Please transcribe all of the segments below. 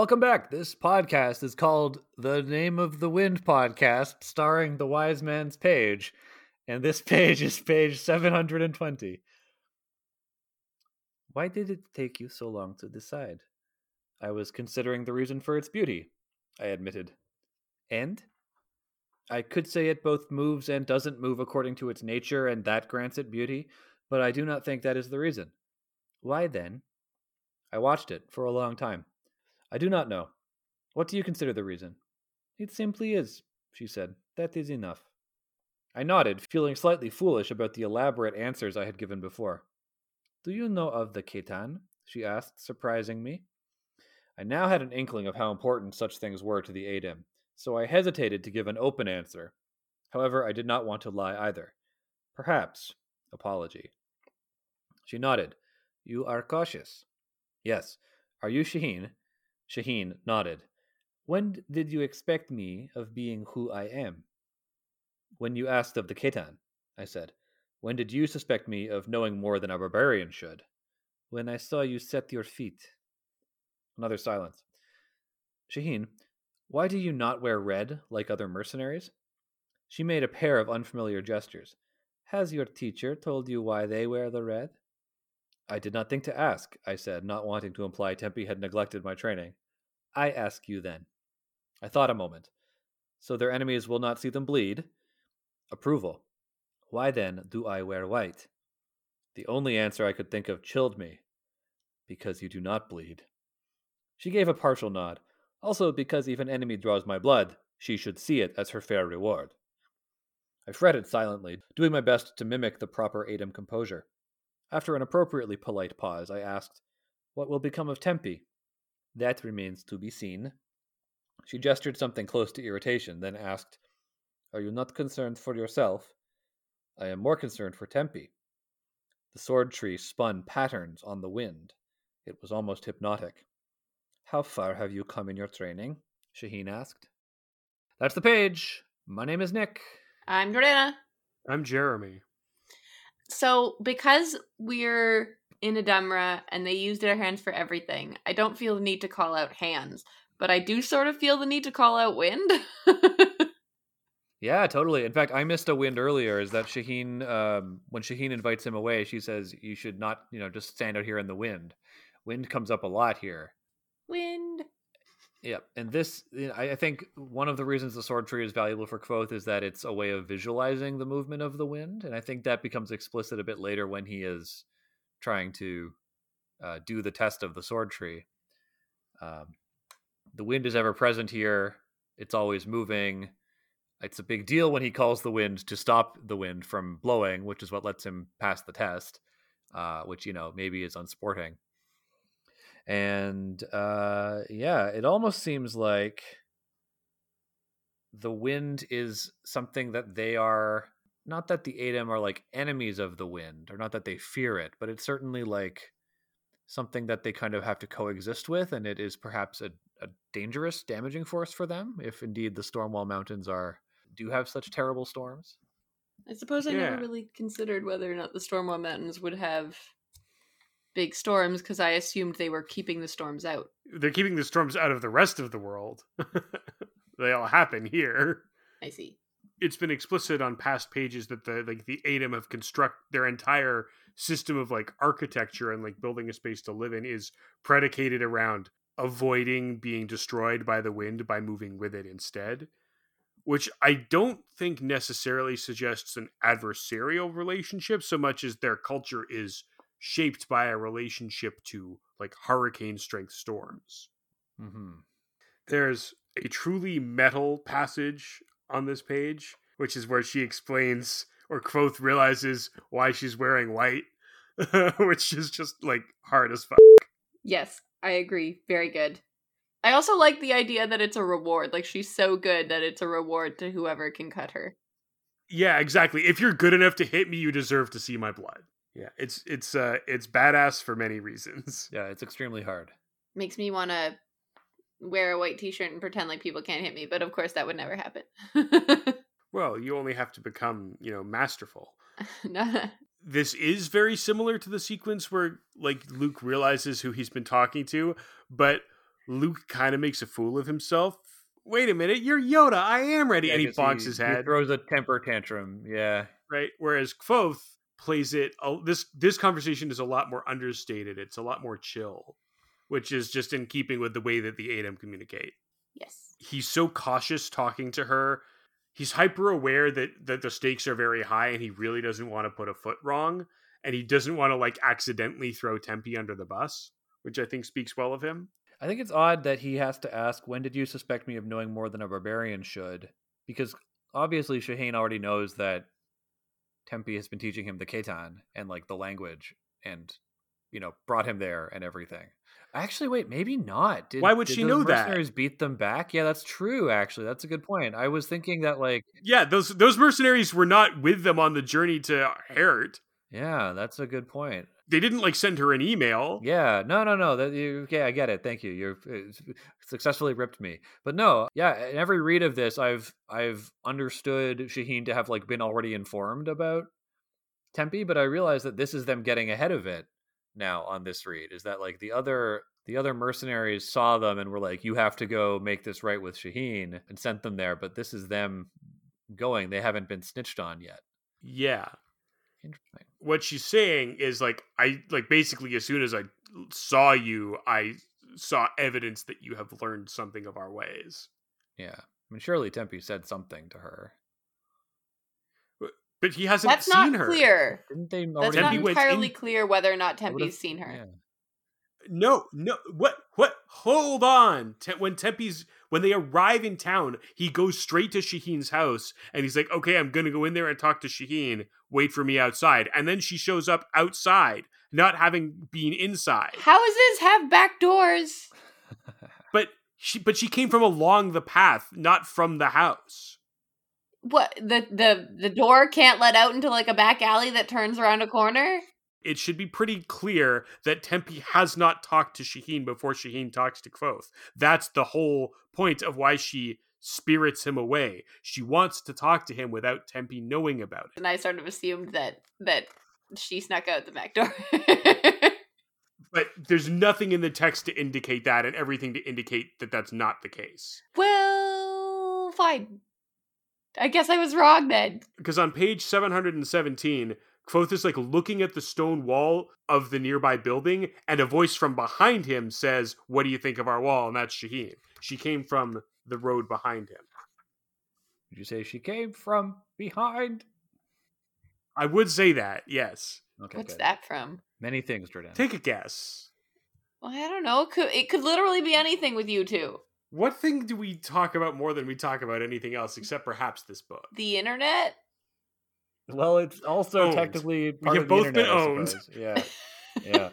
Welcome back. This podcast is called The Name of the Wind Podcast, starring the Wise Man's Page. And this page is page 720. Why did it take you so long to decide? I was considering the reason for its beauty, I admitted. And? I could say it both moves and doesn't move according to its nature, and that grants it beauty, but I do not think that is the reason. Why then? I watched it for a long time. I do not know. What do you consider the reason? It simply is, she said. That is enough. I nodded, feeling slightly foolish about the elaborate answers I had given before. Do you know of the Ketan? she asked, surprising me. I now had an inkling of how important such things were to the Adem, so I hesitated to give an open answer. However, I did not want to lie either. Perhaps. Apology. She nodded. You are cautious. Yes. Are you Shehyn? Shehyn nodded. When did you expect me of being who I am? When you asked of the Ketan, I said. When did you suspect me of knowing more than a barbarian should? When I saw you set your feet. Another silence. Shehyn, why do you not wear red like other mercenaries? She made a pair of unfamiliar gestures. Has your teacher told you why they wear the red? I did not think to ask, I said, not wanting to imply Tempi had neglected my training. I ask you then. I thought a moment. So their enemies will not see them bleed? Approval. Why then do I wear white? The only answer I could think of chilled me. Because you do not bleed. She gave a partial nod. Also, because if an enemy draws my blood, she should see it as her fair reward. I fretted silently, doing my best to mimic the proper Adem composure. After an appropriately polite pause, I asked, What will become of Tempi? That remains to be seen. She gestured something close to irritation, then asked, Are you not concerned for yourself? I am more concerned for Tempi. The sword tree spun patterns on the wind. It was almost hypnotic. How far have you come in your training? Shehyn asked. That's the page. My name is Nick. I'm Jordana. I'm Jeremy. So, because we're in Ademre and they use their hands for everything, I don't feel the need to call out hands, but I do sort of feel the need to call out wind. yeah, totally. In fact, I missed a wind earlier. Is that Shehyn? Um, when Shehyn invites him away, she says, "You should not, you know, just stand out here in the wind." Wind comes up a lot here. Wind. Yeah, and this, I think, one of the reasons the sword tree is valuable for Kvothe is that it's a way of visualizing the movement of the wind, and I think that becomes explicit a bit later when he is trying to uh, do the test of the sword tree. Um, the wind is ever present here; it's always moving. It's a big deal when he calls the wind to stop the wind from blowing, which is what lets him pass the test, uh, which you know maybe is unsporting and uh, yeah, it almost seems like the wind is something that they are not that the Adem are like enemies of the wind, or not that they fear it, but it's certainly like something that they kind of have to coexist with, and it is perhaps a, a dangerous, damaging force for them if indeed the Stormwall Mountains are do have such terrible storms. I suppose I yeah. never really considered whether or not the Stormwall Mountains would have big storms because I assumed they were keeping the storms out. They're keeping the storms out of the rest of the world. they all happen here. I see. It's been explicit on past pages that the like the Adem have construct their entire system of like architecture and like building a space to live in is predicated around avoiding being destroyed by the wind by moving with it instead which I don't think necessarily suggests an adversarial relationship so much as their culture is shaped by a relationship to like hurricane strength storms. Mm-hmm. There's a truly metal passage on this page, which is where she explains or Kvothe realizes why she's wearing white, which is just like hard as fuck. Yes, I agree. Very good. I also like the idea that it's a reward. Like she's so good that it's a reward to whoever can cut her. Yeah, exactly. If you're good enough to hit me, you deserve to see my blood. Yeah, it's it's uh it's badass for many reasons. Yeah, it's extremely hard. Makes me want to wear a white t-shirt and pretend like people can't hit me, but of course that would never happen. well, you only have to become, you know, masterful. this is very similar to the sequence where like Luke realizes who he's been talking to, but Luke kind of makes a fool of himself. Wait a minute, you're Yoda. I am ready, Yeah, and he 'cause bonks his he head. throws a temper tantrum. Yeah. right? Whereas Kvothe plays it. a- This this conversation is a lot more understated. It's a lot more chill, which is just in keeping with the way that the Adem communicate. Yes. He's so cautious talking to her. He's hyper aware that that the stakes are very high, and he really doesn't want to put a foot wrong, and he doesn't want to like accidentally throw Tempi under the bus, which I think speaks well of him. I think it's odd that he has to ask, when did you suspect me of knowing more than a barbarian should? Because obviously Shehyn already knows that Tempi has been teaching him the Ketan and like the language and you know, brought him there and everything. Actually, wait, maybe not. Did, Why would did she know that? mercenaries beat them back? Yeah, that's true. Actually, that's a good point. I was thinking that, like, Yeah, those those mercenaries were not with them on the journey to Haert. yeah, that's a good point. They didn't like send her an email. Yeah, no, no, no. That you, okay, I get it. Thank you. You've uh, successfully ripped me. But no, yeah. In every read of this, I've I've understood Shehyn to have like been already informed about Tempi, but I realize that this is them getting ahead of it now on this read. Is that like the other the other mercenaries saw them and were like, "You have to go make this right with Shehyn," and sent them there. But this is them going. They haven't been snitched on yet. Yeah. Interesting. what she's saying is like I like basically as soon as I saw you, I saw evidence that you have learned something of our ways. Yeah. I mean, surely Tempi said something to her. But he hasn't That's seen not her. clear. Didn't they That's already? not Tempi went entirely in- clear whether or not I would've- Tempi's seen her. yeah. No, no. What? What? Hold on. Te- when Tempi's when they arrive in town, he goes straight to Shehyn's house and he's like, "Okay, I'm gonna go in there and talk to Shehyn. Wait for me outside." And then she shows up outside, not having been inside. Houses have back doors. But she, but she came from along the path, not from the house. What the the the door can't let out into like a back alley that turns around a corner? it should be pretty clear that Tempi has not talked to Shehyn before Shehyn talks to Kvothe. That's the whole point of why she spirits him away. She wants to talk to him without Tempi knowing about it. And I sort of assumed that that she snuck out the back door. But there's nothing in the text to indicate that and everything to indicate that that's not the case. well, fine. I guess I was wrong then. Because on page 717, Kvothe is like looking at the stone wall of the nearby building, and a voice from behind him says, What do you think of our wall? And that's Shehyn. She came from the road behind him. Did you say she came from behind? I would say that, yes. Okay, What's good. that from? Many things, Jordan. Take a guess. Well, I don't know. It could it could literally be anything with you two. What thing do we talk about more than we talk about anything else, except perhaps this book? The internet. Well, it's also Owned. technically part have of the both been internet, I owned. Yeah,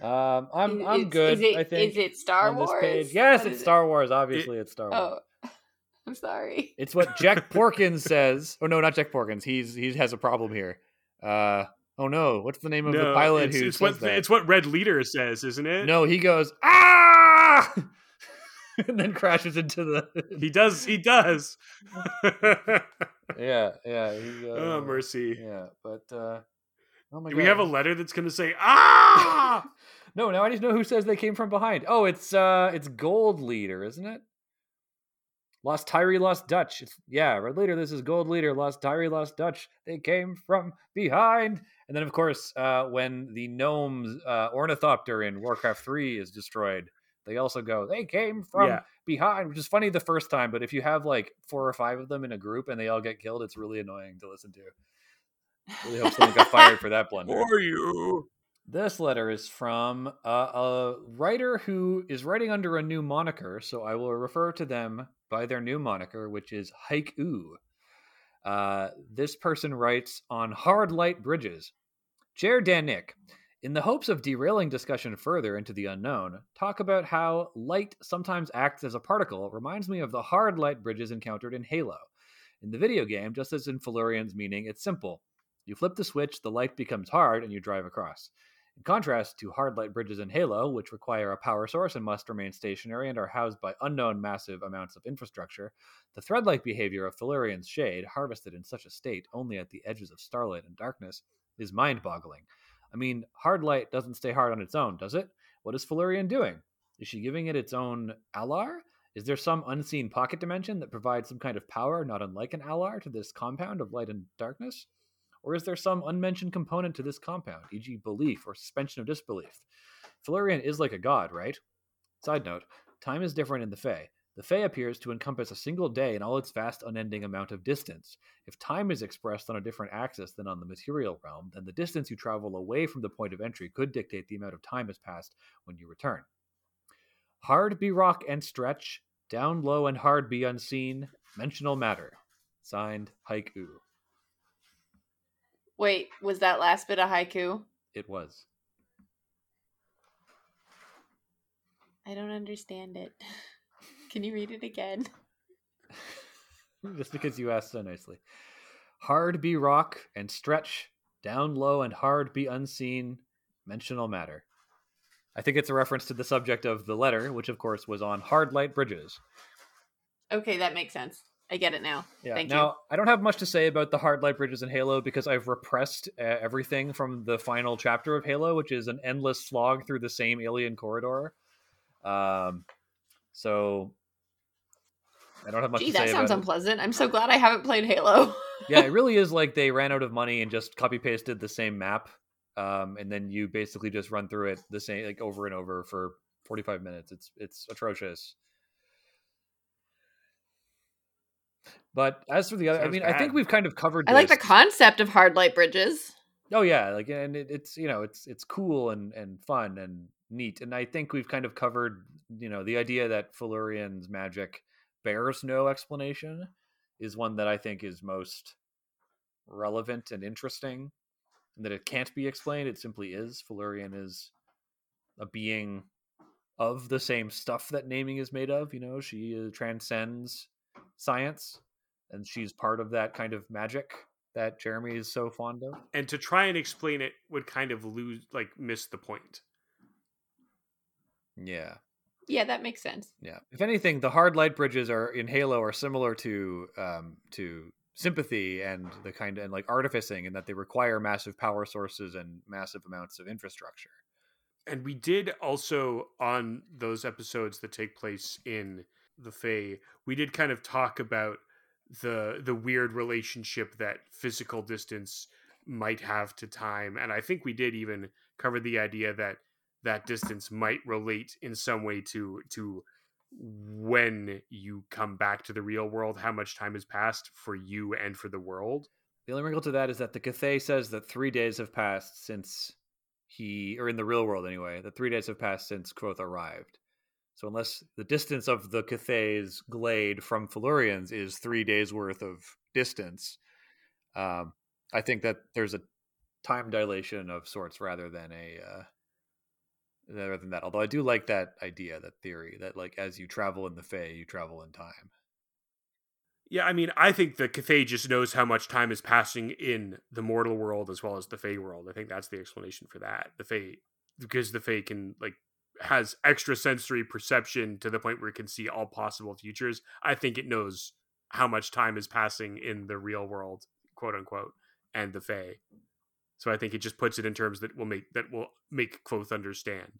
yeah. Um, I'm I'm is- good. Is it, I think is it Star on this Wars? page. Yes, What it's is it? Star Wars. Obviously, it's Star Wars. Oh, I'm sorry. It's what Jek Porkins says. Oh no, not Jek Porkins. He's he has a problem here. Uh oh no, what's the name of the pilot it's, who it's says what that? it's what Red Leader says, isn't it? No, he goes ah, and then crashes into the. he does. He does. yeah, yeah. He, uh, oh mercy! Yeah, but uh, oh my Do god, we have a letter that's going to say ah? no. Now I need to know who says they came from behind. Oh, it's uh, it's Gold Leader, isn't it? Lost Tyree, lost Dutch. It's, yeah, Red Leader. This is Gold Leader. Lost Tyree, lost Dutch. They came from behind. And then, of course, uh, when the gnomes uh, ornithopter in Warcraft Three is destroyed, they also go. They came from Yeah. behind, which is funny the first time, but if you have like four or five of them in a group and they all get killed, it's really annoying to listen to. Really hope someone got fired for that blunder. For you. This letter is from uh, a writer who is writing under a new moniker, so I will refer to them by their new moniker, which is Haiku. Uh, this person writes on hard light bridges. Jer Danik, in the hopes of derailing discussion further into the unknown, talk about how light sometimes acts as a particle reminds me of the hard light bridges encountered in Halo. In the video game, just as in Felurian's meaning, it's simple. You flip the switch, the light becomes hard, and you drive across. In contrast to hard light bridges in Halo, which require a power source and must remain stationary and are housed by unknown massive amounts of infrastructure, the thread like behavior of Felurian's shade, harvested in such a state only at the edges of starlight and darkness, is mind boggling. I mean, hard light doesn't stay hard on its own, does it? What is Felurian doing? Is she giving it its own alar? Is there some unseen pocket dimension that provides some kind of power, not unlike an alar, to this compound of light and darkness? Or is there some unmentioned component to this compound, e.g., belief or suspension of disbelief? Felurian is like a god, right? Side note time is different in the Fae. The Fae appears to encompass a single day in all its vast, unending amount of distance. If time is expressed on a different axis than on the material realm, then the distance you travel away from the point of entry could dictate the amount of time has passed when you return. Hard be rock and stretch, down low and hard be unseen, mentional matter. Signed, Haiku. Wait, was that last bit a haiku? It was. I don't understand it. Can you read it again? Just because you asked so nicely. Hard be rock and stretch, down low and hard be unseen, mentional matter. I think it's a reference to the subject of the letter, which of course was on hard light bridges. Okay, that makes sense. I get it now. Yeah. Thank now, you. I don't have much to say about the hard light bridges in Halo because I've repressed uh, everything from the final chapter of Halo, which is an endless slog through the same alien corridor. Um, so I don't have much Gee, to say that sounds about it. unpleasant. I'm so glad I haven't played Halo. yeah, it really is like they ran out of money and just copy pasted the same map, um, and then you basically just run through it the same like over and over for forty five minutes. It's it's atrocious. But as for the other, I Sounds mean, I think we've kind of covered. I like the concept of hard light bridges. Oh yeah, like and it, it's you know it's it's cool and and fun and neat, and I think we've kind of covered you know the idea that Felurian's magic bears no explanation is one that I think is most relevant and interesting, and that it can't be explained. It simply is. Felurian is a being of the same stuff that naming is made of. You know, she uh, transcends science, and she's part of that kind of magic that Jeremy is so fond of. and to try and explain it would kind of lose like miss the point Yeah. Yeah, that makes sense. Yeah. If anything, the hard light bridges are in Halo are similar to um to sympathy and the kind of and like artificing in that they require massive power sources and massive amounts of infrastructure. and we did also on those episodes that take place in the Fae, we did kind of talk about the the weird relationship that physical distance might have to time, and I think we did even cover the idea that that distance might relate in some way to to when you come back to the real world, how much time has passed for you and for the world. The only wrinkle to that is that the Cthaeh says that three days have passed since he, or in the real world anyway, that three days have passed since Kvothe arrived. So unless the distance of the Cthaeh's glade from Felurians is three days worth of distance, um, I think that there's a time dilation of sorts rather than a uh, rather than that. Although I do like that idea, that theory, that like as you travel in the Fae, you travel in time. Yeah, I mean, I think the Cthaeh just knows how much time is passing in the mortal world as well as the Fae world. I think that's the explanation for that. The Fae, because the Fae can like has extra sensory perception to the point where it can see all possible futures. I think it knows how much time is passing in the real world, quote unquote, and the Fae. So I think it just puts it in terms that will make that will make Kvothe understand.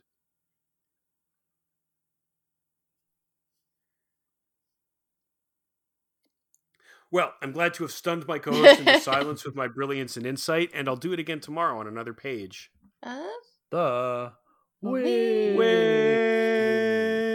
Well, I'm glad to have stunned my co-host into silence with my brilliance and insight, and I'll do it again tomorrow on another page. Uh, The Way. Way.